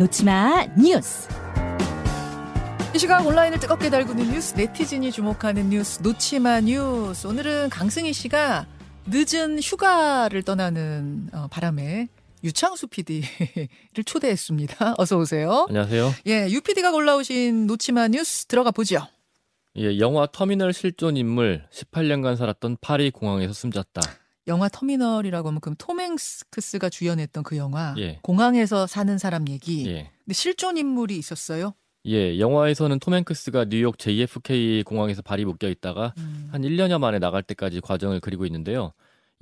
놓치마 뉴스. 이 시각 온라인을 뜨겁게 달구는 뉴스, 네티즌이 주목하는 뉴스, 놓치마 뉴스. 오늘은 강승희 씨가 늦은 휴가를 떠나는 어, 바람에 유창수 PD를 초대했습니다. 어서 오세요. 안녕하세요. 예, 유 PD가 골라오신 놓치마 뉴스 들어가 보죠. 예, 영화 터미널 실존 인물 18년간 살았던 파리 공항에서 숨졌다. 영화 터미널이라고 하면 그럼 톰 행크스가 주연했던 그 영화 예. 공항에서 사는 사람 얘기. 예. 근데 실존 인물이 있었어요. 예, 영화에서는 톰 행크스가 뉴욕 JFK 공항에서 발이 묶여 있다가 음. 한 1년여 만에 나갈 때까지 과정을 그리고 있는데요.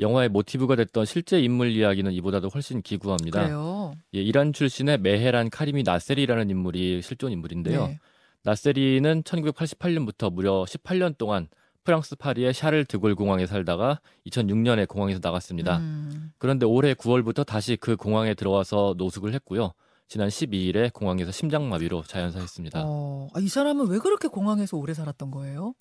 영화의 모티브가 됐던 실제 인물 이야기는 이보다도 훨씬 기구합니다. 그래요. 예, 이란 출신의 메헤란 카리미 나세리라는 인물이 실존 인물인데요. 네. 나세리는 1988년부터 무려 18년 동안 프랑스 파리의 샤를 드골 공항에 살다가 2006년에 공항에서 나갔습니다. 음. 그런데 올해 9월부터 다시 그 공항에 들어와서 노숙을 했고요. 지난 12일에 공항에서 심장마비로 자연사했습니다. 어, 아, 이 사람은 왜 그렇게 공항에서 오래 살았던 거예요?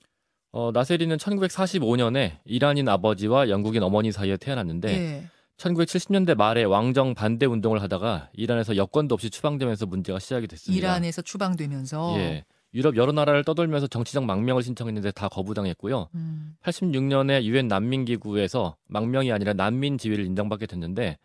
어, 나세리는 1945년에 이란인 아버지와 영국인 어머니 사이에 태어났는데 예. 1970년대 말에 왕정 반대 운동을 하다가 이란에서 여권도 없이 추방되면서 문제가 시작이 됐습니다. 이란에서 추방되면서 예. 유럽 여러 나라를 떠돌면서 정치적 망명을 신청했는데 다 거부당했고요. 음. 86년에 유엔 난민기구에서 망명이 아니라 난민 지위를 인정받게 됐는데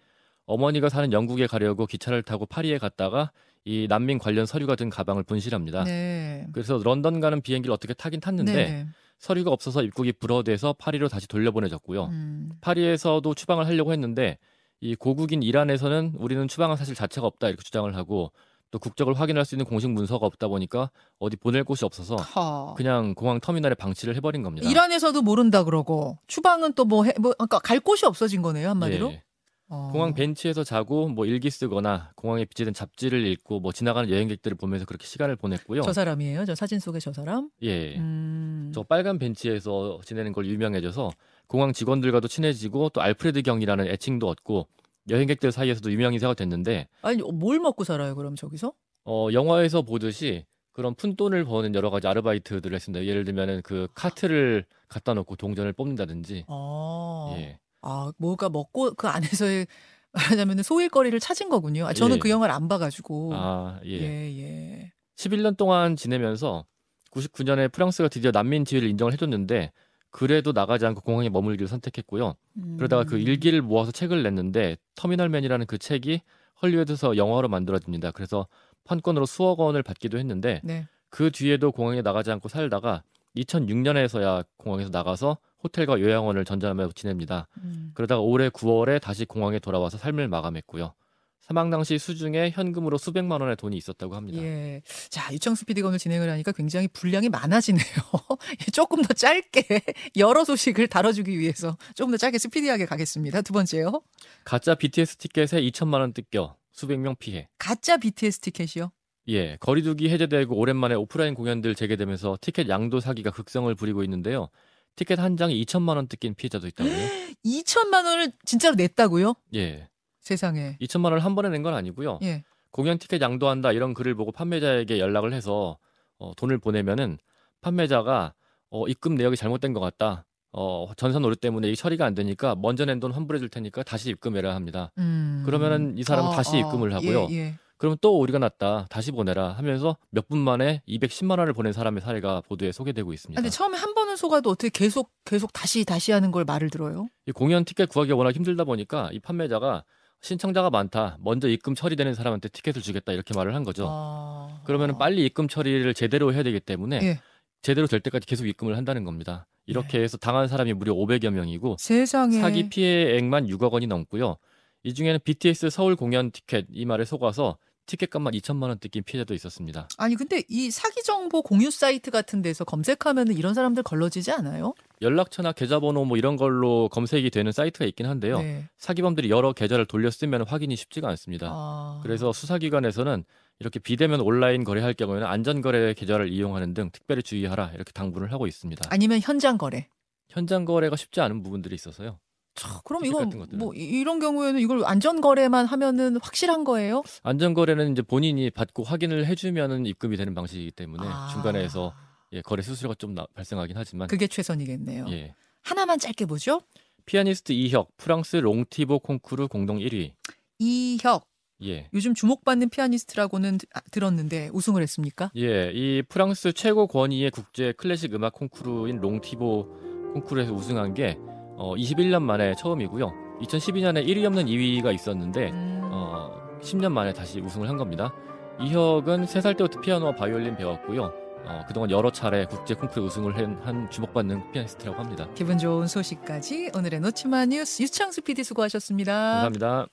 어머니가 사는 영국에 가려고 기차를 타고 파리에 갔다가 이 난민 관련 서류가 든 가방을 분실합니다. 네. 그래서 런던 가는 비행기를 어떻게 타긴 탔는데 네. 서류가 없어서 입국이 불어돼서 파리로 다시 돌려보내졌고요. 음. 파리에서도 추방을 하려고 했는데 이 고국인 이란에서는 우리는 추방한 사실 자체가 없다 이렇게 주장을 하고 또 국적을 확인할 수 있는 공식 문서가 없다 보니까 어디 보낼 곳이 없어서 하. 그냥 공항 터미널에 방치를 해버린 겁니다. 이란에서도 모른다 그러고 추방은 또뭐 해, 뭐 그러니까 갈 곳이 없어진 거네요 한마디로. 예. 어. 공항 벤치에서 자고 뭐 일기 쓰거나 공항에 비치된 잡지를 읽고 뭐 지나가는 여행객들을 보면서 그렇게 시간을 보냈고요. 저 사람이에요. 저 사진 속의 저 사람. 예. 음. 저 빨간 벤치에서 지내는 걸 유명해져서 공항 직원들과도 친해지고 또 알프레드 경이라는 애칭도 얻고 여행객들 사이에서도 유명 인사가 됐는데 아니 뭘 먹고 살아요 그럼 저기서? 어 영화에서 보듯이 그런 푼 돈을 버는 여러 가지 아르바이트들을 했습니다. 예를 들면은 그 카트를 갖다 놓고 동전을 뽑는다든지 아. 예. 아 뭐가 먹고 그 안에서의 말하자면 소일거리를 찾은 거군요. 아, 저는 예. 그 영화를 안 봐가지고. 아, 예. 예 예. 11년 동안 지내면서 99년에 프랑스가 드디어 난민 지위를 인정을 해줬는데 그래도 나가지 않고 공항에 머물기를 선택했고요. 음. 그러다가 그 일기를 모아서 책을 냈는데 터미널맨이라는 그 책이 헐리우드에서 영화로 만들어집니다. 그래서 판권으로 수억 원을 받기도 했는데 네. 그 뒤에도 공항에 나가지 않고 살다가 2006년에서야 공항에서 나가서 호텔과 요양원을 전전하며 지냅니다. 음. 그러다가 올해 9월에 다시 공항에 돌아와서 삶을 마감했고요. 사망 당시 수중에 현금으로 수백만 원의 돈이 있었다고 합니다. 예. 자, 유창수 PD가 오늘 진행을 하니까 굉장히 분량이 많아지네요. 조금 더 짧게 여러 소식을 다뤄주기 위해서 조금 더 짧게 스피디하게 가겠습니다. 두 번째요. 가짜 BTS 티켓에 2천만 원 뜯겨 수백 명 피해. 가짜 BTS 티켓이요. 예, 거리두기 해제되고 오랜만에 오프라인 공연들 재개되면서 티켓 양도 사기가 극성을 부리고 있는데요. 티켓 한 장에 2천만 원 뜯긴 피해자도 있다고요? 2천만 원을 진짜로 냈다고요? 예, 세상에. 2천만 원을 한 번에 낸 건 아니고요. 예. 공연 티켓 양도한다 이런 글을 보고 판매자에게 연락을 해서 어, 돈을 보내면은 판매자가 어, 입금 내역이 잘못된 것 같다. 어, 전산 오류 때문에 이 처리가 안 되니까 먼저 낸 돈 환불해 줄 테니까 다시 입금해라 합니다. 음. 그러면은 이 사람은 다시 입금을 하고요. 예, 예. 그럼 또 오류가 났다. 다시 보내라 하면서 몇 분 만에 210만 원을 보낸 사람의 사례가 보도에 소개되고 있습니다. 근데 처음에 한 번은 속아도 어떻게 계속 계속 다시 다시 하는 걸 말을 들어요? 이 공연 티켓 구하기가 워낙 힘들다 보니까 이 판매자가 신청자가 많다. 먼저 입금 처리되는 사람한테 티켓을 주겠다 이렇게 말을 한 거죠. 아. 그러면은 빨리 입금 처리를 제대로 해야 되기 때문에 예. 제대로 될 때까지 계속 입금을 한다는 겁니다. 이렇게 해서 당한 사람이 무려 500여 명이고 세상에. 사기 피해액만 6억 원이 넘고요. 이 중에는 BTS 서울 공연 티켓 이 말에 속아서 티켓값만 2천만 원 뜯긴 피해자도 있었습니다. 아니 근데 이 사기 정보 공유 사이트 같은 데서 검색하면은 이런 사람들 걸러지지 않아요? 연락처나 계좌번호 뭐 이런 걸로 검색이 되는 사이트가 있긴 한데요. 네. 사기범들이 여러 계좌를 돌려 쓰면 확인이 쉽지가 않습니다. 아. 그래서 수사기관에서는 이렇게 비대면 온라인 거래할 경우에는 안전거래 계좌를 이용하는 등 특별히 주의하라 이렇게 당부를 하고 있습니다. 아니면 현장 거래. 현장 거래가 쉽지 않은 부분들이 있어서요. 참, 그럼 이건 것들은. 뭐 이- 이런 경우에는 이걸 안전 거래만 하면은 확실한 거예요? 안전거래는 이제 본인이 받고 확인을 해주면은 입금이 되는 방식이기 때문에 아. 중간에서 예, 거래 수수료가 좀 나- 발생하긴 하지만 그게 최선이겠네요. 예. 하나만 짧게 보죠. 피아니스트 이혁 프랑스 롱티보 콩쿠르 공동 1위. 이혁 예. 요즘 주목받는 피아니스트라고는 드- 아, 들었는데 우승을 했습니까? 예, 이 프랑스 최고 권위의 국제 클래식 음악 콩쿠르인 롱티보 콩쿠르에서 우승한 게 어, 21년 만에 처음이고요. 2012년에 1위 없는 2위가 있었는데 음, 어, 10년 만에 다시 우승을 한 겁니다. 이혁은 3살 때부터 피아노와 바이올린 배웠고요. 어, 그동안 여러 차례 국제 콩쿠르 우승을 한, 한 주목받는 피아니스트라고 합니다. 기분 좋은 소식까지 오늘의 노치마 뉴스 유창수 PD 수고하셨습니다. 감사합니다.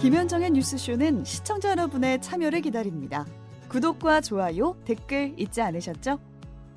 김현정의 뉴스쇼는 시청자 여러분의 참여를 기다립니다. 구독과 좋아요, 댓글 잊지 않으셨죠?